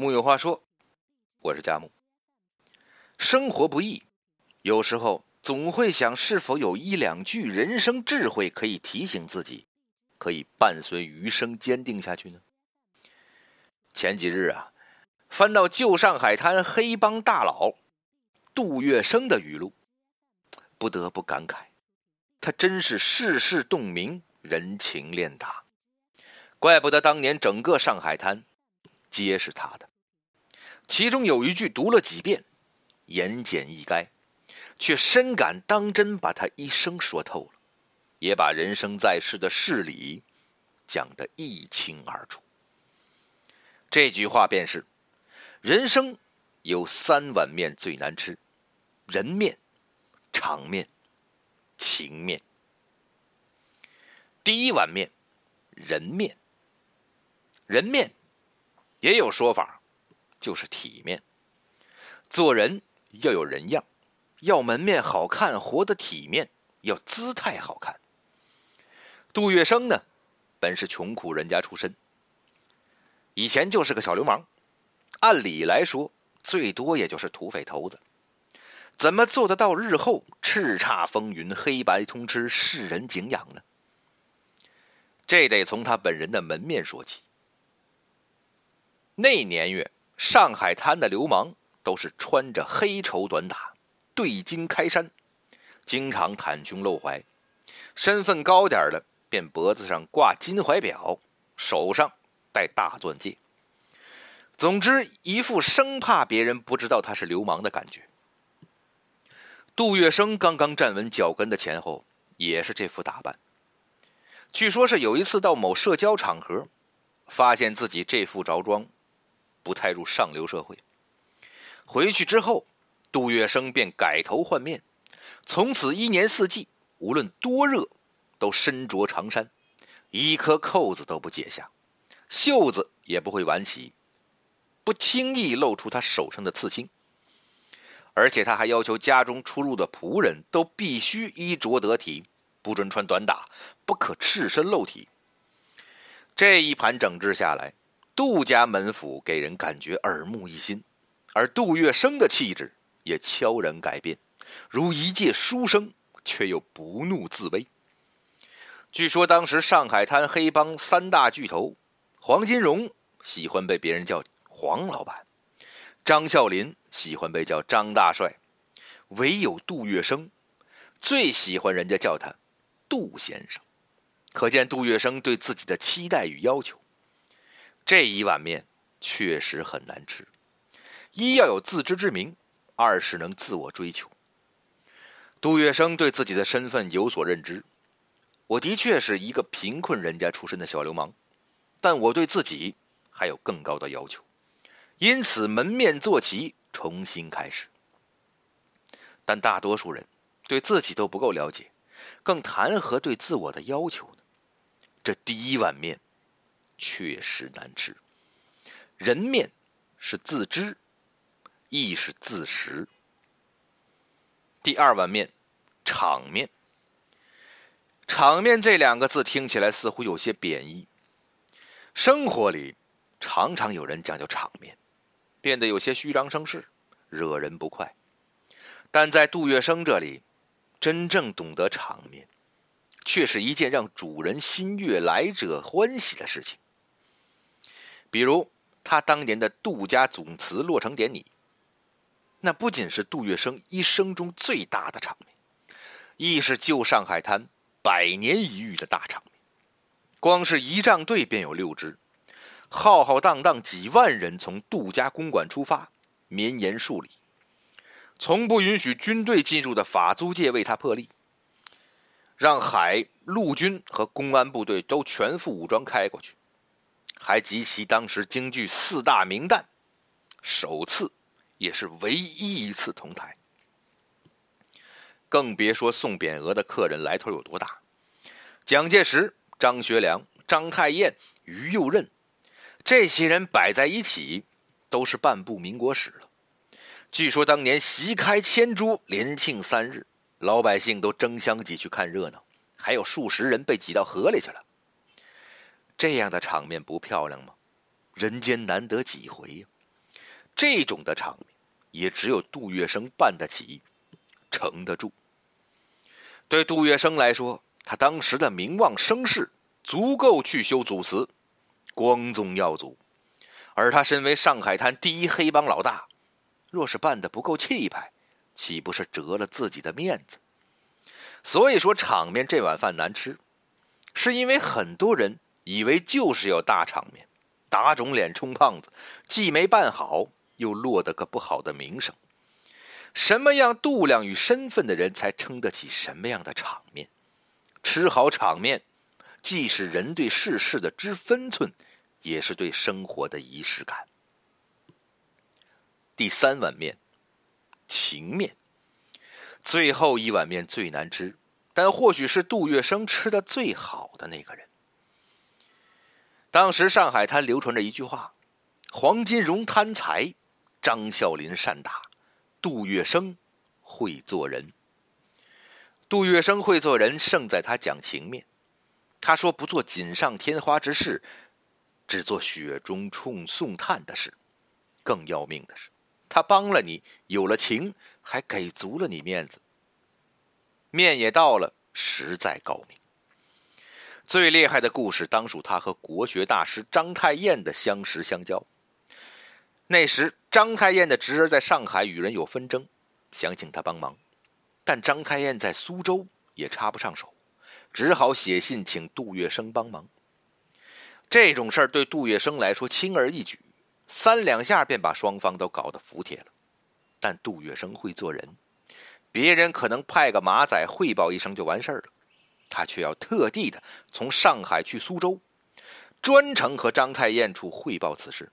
木有话说，我是佳木。生活不易，有时候总会想，是否有一两句人生智慧可以提醒自己，可以伴随余生坚定下去呢？前几日啊，翻到旧上海滩黑帮大佬杜月笙的语录，不得不感慨，他真是世事洞明，人情练达，怪不得当年整个上海滩。皆是他的，其中有一句读了几遍，言简意赅，却深感当真把他一生说透了，也把人生在世的事理讲得一清二楚。这句话便是：人生有三碗面最难吃，人面、场面、情面。第一碗面，人面，人面。也有说法，就是体面。做人要有人样，要门面好看，活得体面，要姿态好看。杜月笙呢，本是穷苦人家出身，以前就是个小流氓，按理来说，最多也就是土匪头子，怎么做得到日后叱咤风云、黑白通吃、世人敬仰呢？这得从他本人的门面说起。那年月，上海滩的流氓都是穿着黑绸短打，对襟开衫，经常袒胸露怀；身份高点的，便脖子上挂金怀表，手上戴大钻戒。总之，一副生怕别人不知道他是流氓的感觉。杜月笙刚刚站稳脚跟的前后，也是这副打扮。据说是有一次到某社交场合，发现自己这副着装。不太入上流社会。回去之后，杜月笙便改头换面，从此一年四季，无论多热，都身着长衫，一颗扣子都不解下，袖子也不会挽起，不轻易露出他手上的刺青。而且他还要求家中出入的仆人都必须衣着得体，不准穿短打，不可赤身露体。这一盘整治下来。杜家门府给人感觉耳目一新，而杜月笙的气质也悄然改变，如一介书生，却又不怒自威。据说当时上海滩黑帮三大巨头，黄金荣喜欢被别人叫黄老板，张啸林喜欢被叫张大帅，唯有杜月笙最喜欢人家叫他杜先生，可见杜月笙对自己的期待与要求。这一碗面确实很难吃，一要有自知之明，二是能自我追求。杜月笙对自己的身份有所认知，我的确是一个贫困人家出身的小流氓，但我对自己还有更高的要求，因此门面做齐，重新开始。但大多数人对自己都不够了解，更谈何对自我的要求呢？这第一碗面。确实难吃。人面是自知，亦是自食。第二碗面，场面。场面这两个字听起来似乎有些贬义。生活里常常有人讲究场面，变得有些虚张声势，惹人不快。但在杜月笙这里，真正懂得场面，却是一件让主人心悦、来者欢喜的事情。比如他当年的杜家总祠落成典礼，那不仅是杜月笙一生中最大的场面，亦是旧上海滩百年一遇的大场面。光是仪仗队便有六支，浩浩荡荡几万人从杜家公馆出发，绵延数里，从不允许军队进入的法租界为他破例，让海陆军和公安部队都全副武装开过去。还集齐当时京剧四大名旦，首次也是唯一一次同台。更别说送匾额的客人来头有多大，蒋介石、张学良、张太炎、于右任，这些人摆在一起，都是半部民国史了。据说当年席开千桌，连庆三日，老百姓都争相挤去看热闹，还有数十人被挤到河里去了。这样的场面不漂亮吗？人间难得几回呀！这种的场面，也只有杜月笙办得起，撑得住。对杜月笙来说，他当时的名望声势足够去修祖祠，光宗耀祖。而他身为上海滩第一黑帮老大，若是办得不够气派，岂不是折了自己的面子？所以说，场面这碗饭难吃，是因为很多人以为就是要大场面，打肿脸充胖子，既没办好，又落得个不好的名声。什么样度量与身份的人才撑得起什么样的场面？吃好场面，既是人对世事的知分寸。也是对生活的仪式感。第三碗面，情面。最后一碗面最难吃，但或许是杜月笙吃的最好的那个人。当时上海滩流传着一句话：“黄金荣贪财，张啸林善打，杜月笙会做人。”杜月笙会做人，胜在他讲情面。他说：“不做锦上添花之事。”只做雪中送炭的事，更要命的是，他帮了你，有了情，还给足了你面子。面也到了，实在高明。最厉害的故事，当属他和国学大师章太炎的相识相交。那时，章太炎的侄儿在上海与人有纷争，想请他帮忙，但章太炎在苏州也插不上手，只好写信请杜月笙帮忙。这种事儿对杜月笙来说轻而易举，三两下便把双方都搞得服帖了。但杜月笙会做人，别人可能派个马仔汇报一声就完事儿了，他却要特地的从上海去苏州，专程和章太炎处汇报此事。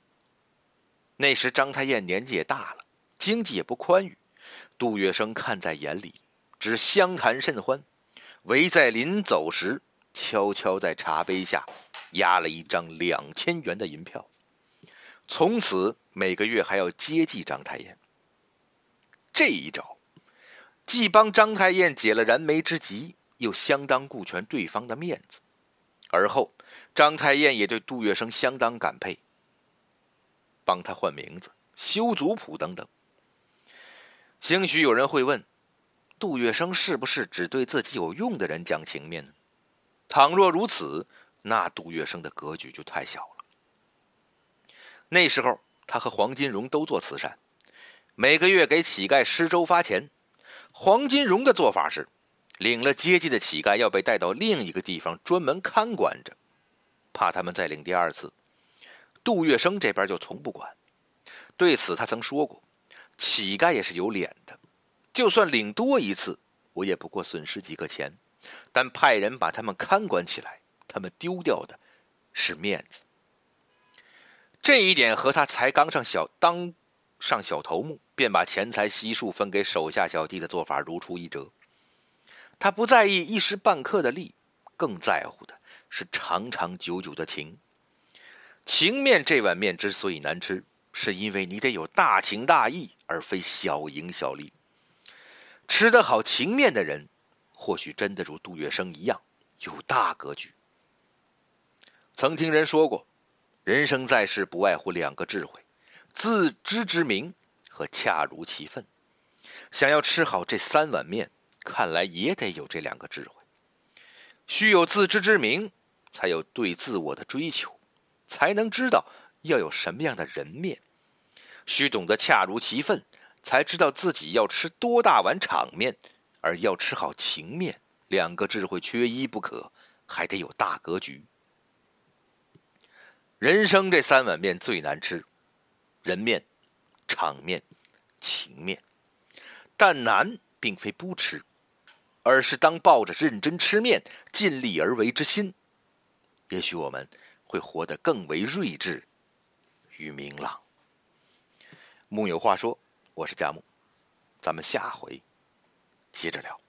那时章太炎年纪也大了，经济也不宽裕，杜月笙看在眼里，只相谈甚欢，唯在临走时悄悄在茶杯下。压了一张两千元的银票，从此每个月还要接济章太炎。这一招，既帮章太炎解了燃眉之急，又相当顾全对方的面子。而后，章太炎也对杜月笙相当感佩，帮他换名字、修族谱等等。兴许有人会问：杜月笙是不是只对自己有用的人讲情面呢？倘若如此，那杜月笙的格局就太小了。那时候，他和黄金荣都做慈善，每个月给乞丐施粥发钱。黄金荣的做法是，领了接济的乞丐要被带到另一个地方专门看管着，怕他们再领第二次。杜月笙这边就从不管。对此，他曾说过：“乞丐也是有脸的，就算领多一次，我也不过损失几个钱，但派人把他们看管起来。”他们丢掉的是面子，这一点和他才刚上小当上小头目，便把钱财悉数分给手下小弟的做法如出一辙。他不在意一时半刻的利，更在乎的是长长久久的情。情面这碗面之所以难吃，是因为你得有大情大义，而非小赢小利。吃得好情面的人，或许真的如杜月笙一样有大格局。曾听人说过，人生在世不外乎两个智慧：自知之明和恰如其分。想要吃好这三碗面，看来也得有这两个智慧。须有自知之明，才有对自我的追求，才能知道要有什么样的人面；须懂得恰如其分，才知道自己要吃多大碗场面，而要吃好情面。两个智慧缺一不可，还得有大格局。人生这三碗面最难吃，人面、场面、情面。但难并非不吃，而是当抱着认真吃面、尽力而为之心，也许我们会活得更为睿智与明朗。木有话说，我是佳木，咱们下回接着聊。